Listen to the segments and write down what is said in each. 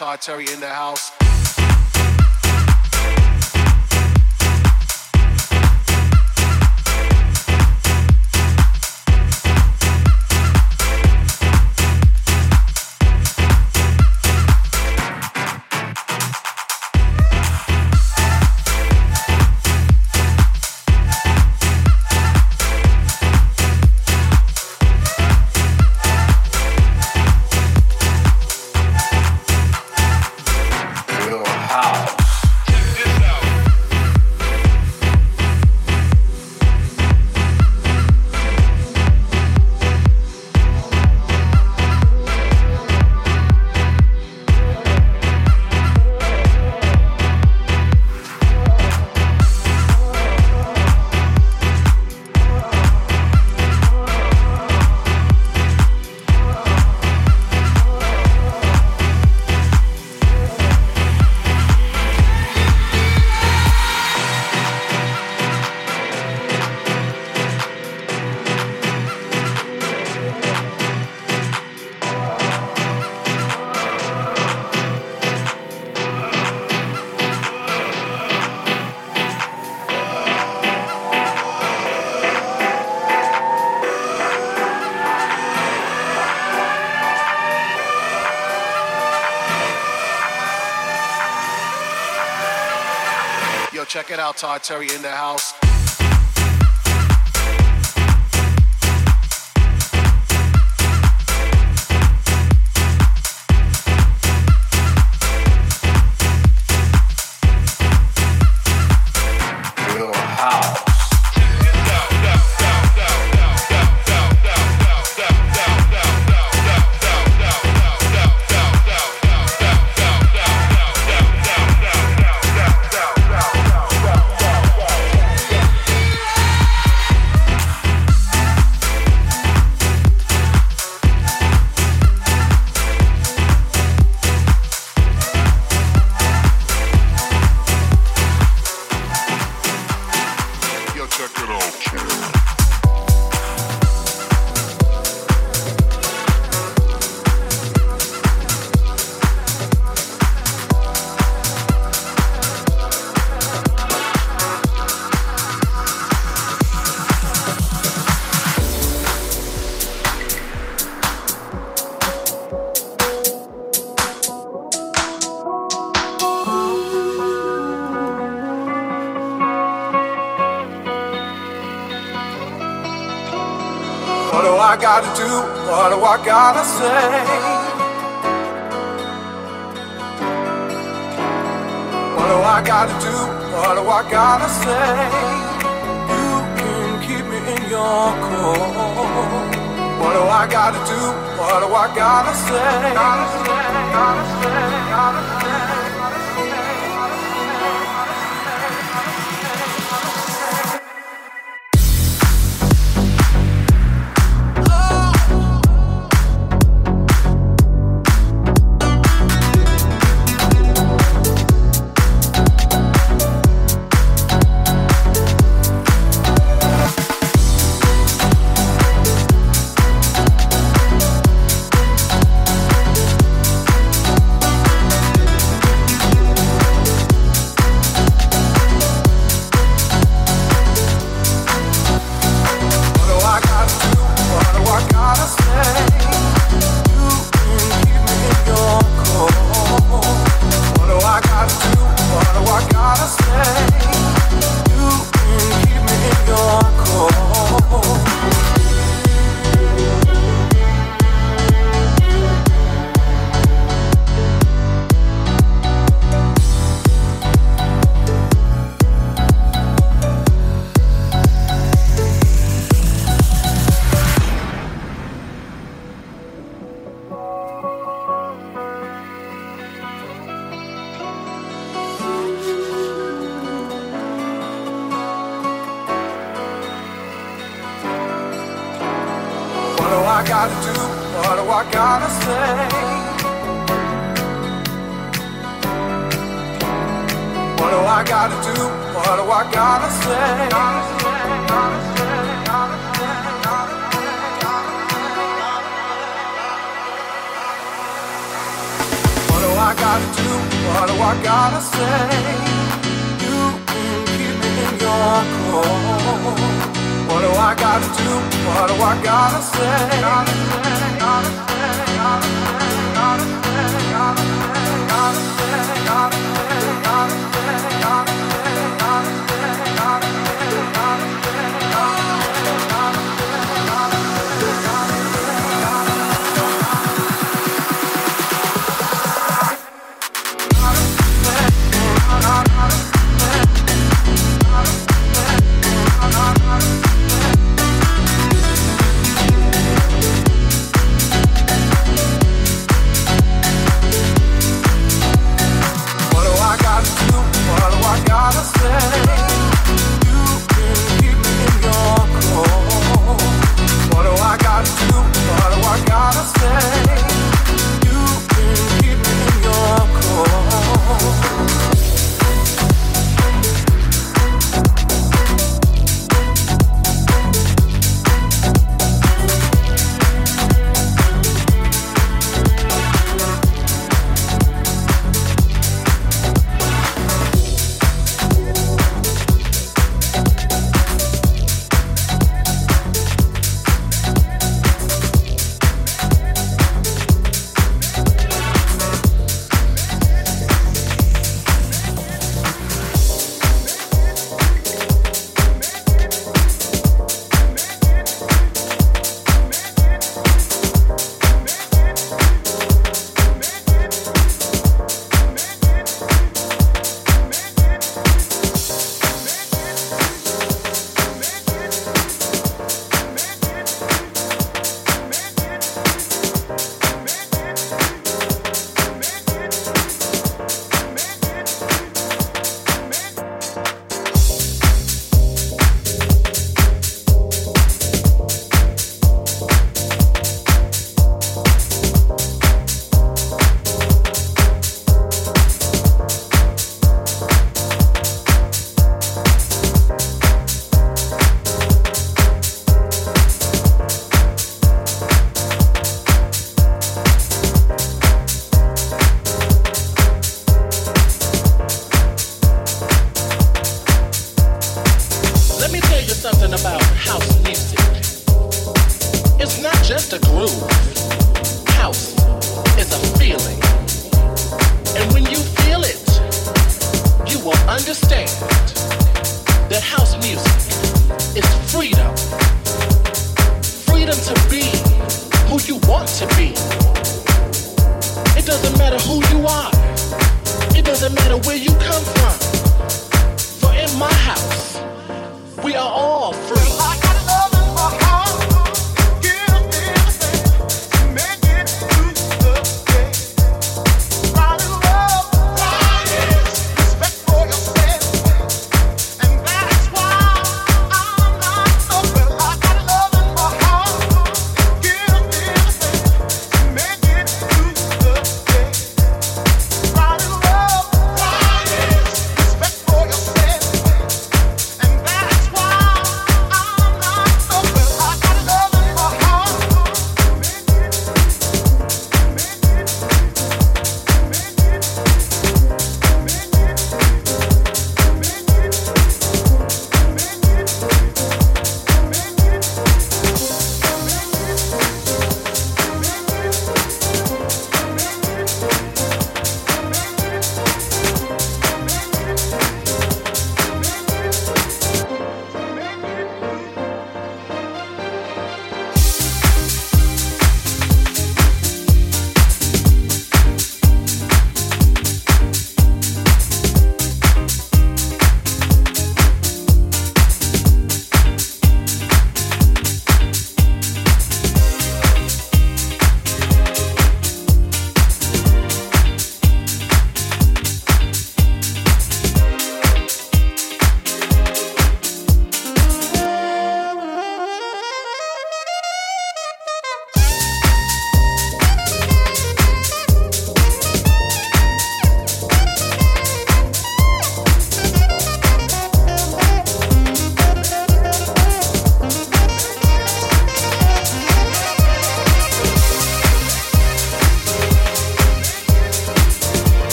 Todd Terry in the house. outside Terry in the house.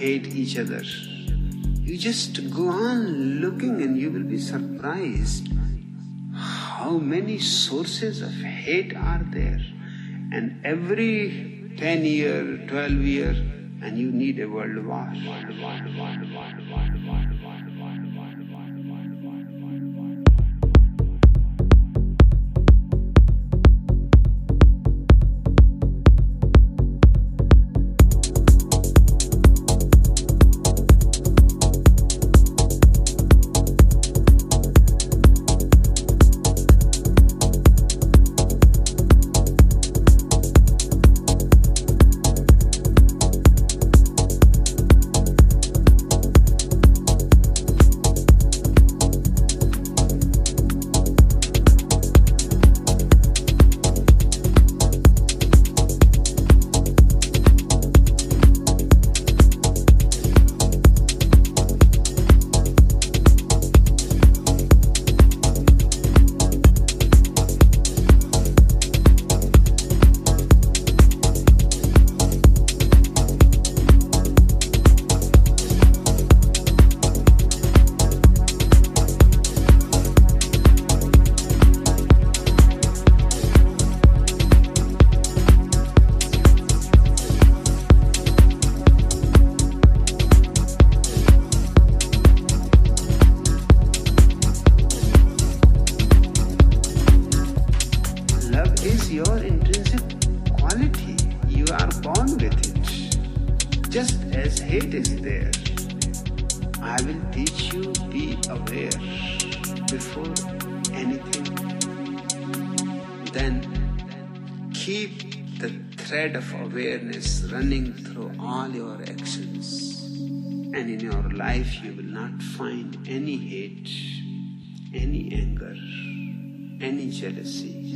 Hate each other. You just go on looking and you will be surprised how many sources of hate are there. And every 10 year, 12 year, and you need a world war. World war, world war, world war. jealousy.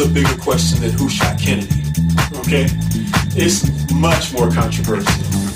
is a bigger question than who shot Kennedy. Okay? It's much more controversial.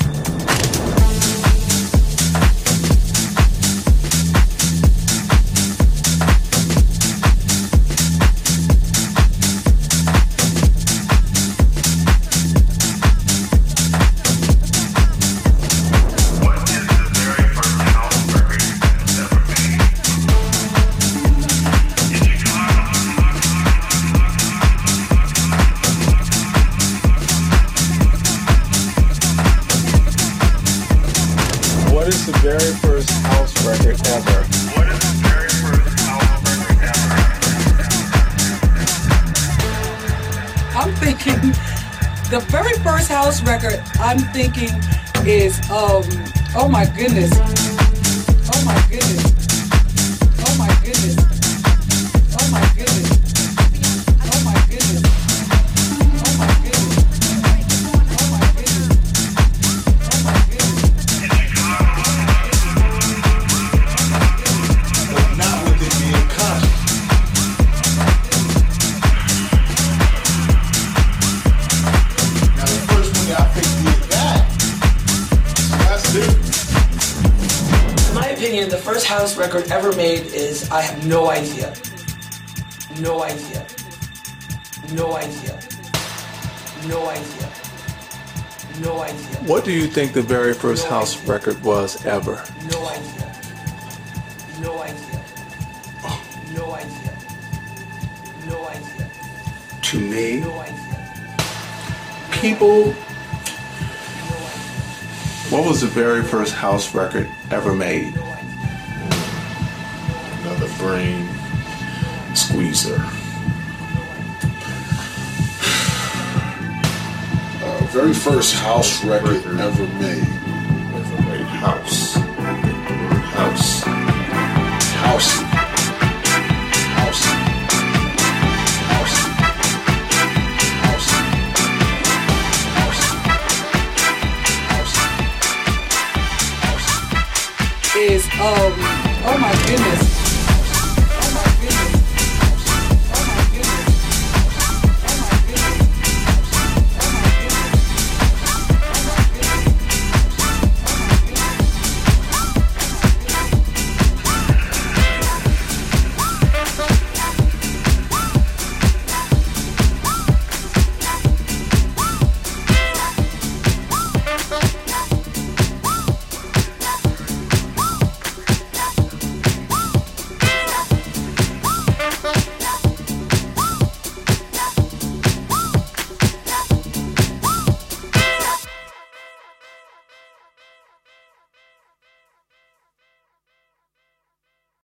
house record ever made is I have no idea. No idea. No idea. No idea. No idea. What do you think the very first no house idea. record was ever? No idea. No idea. No idea. No idea. To me, no idea. people. What was the very first house record ever made? spring squeezer. Uh, very first house record ever made. Wait, house. House. House. House. House. House. House. House. Is um oh my goodness.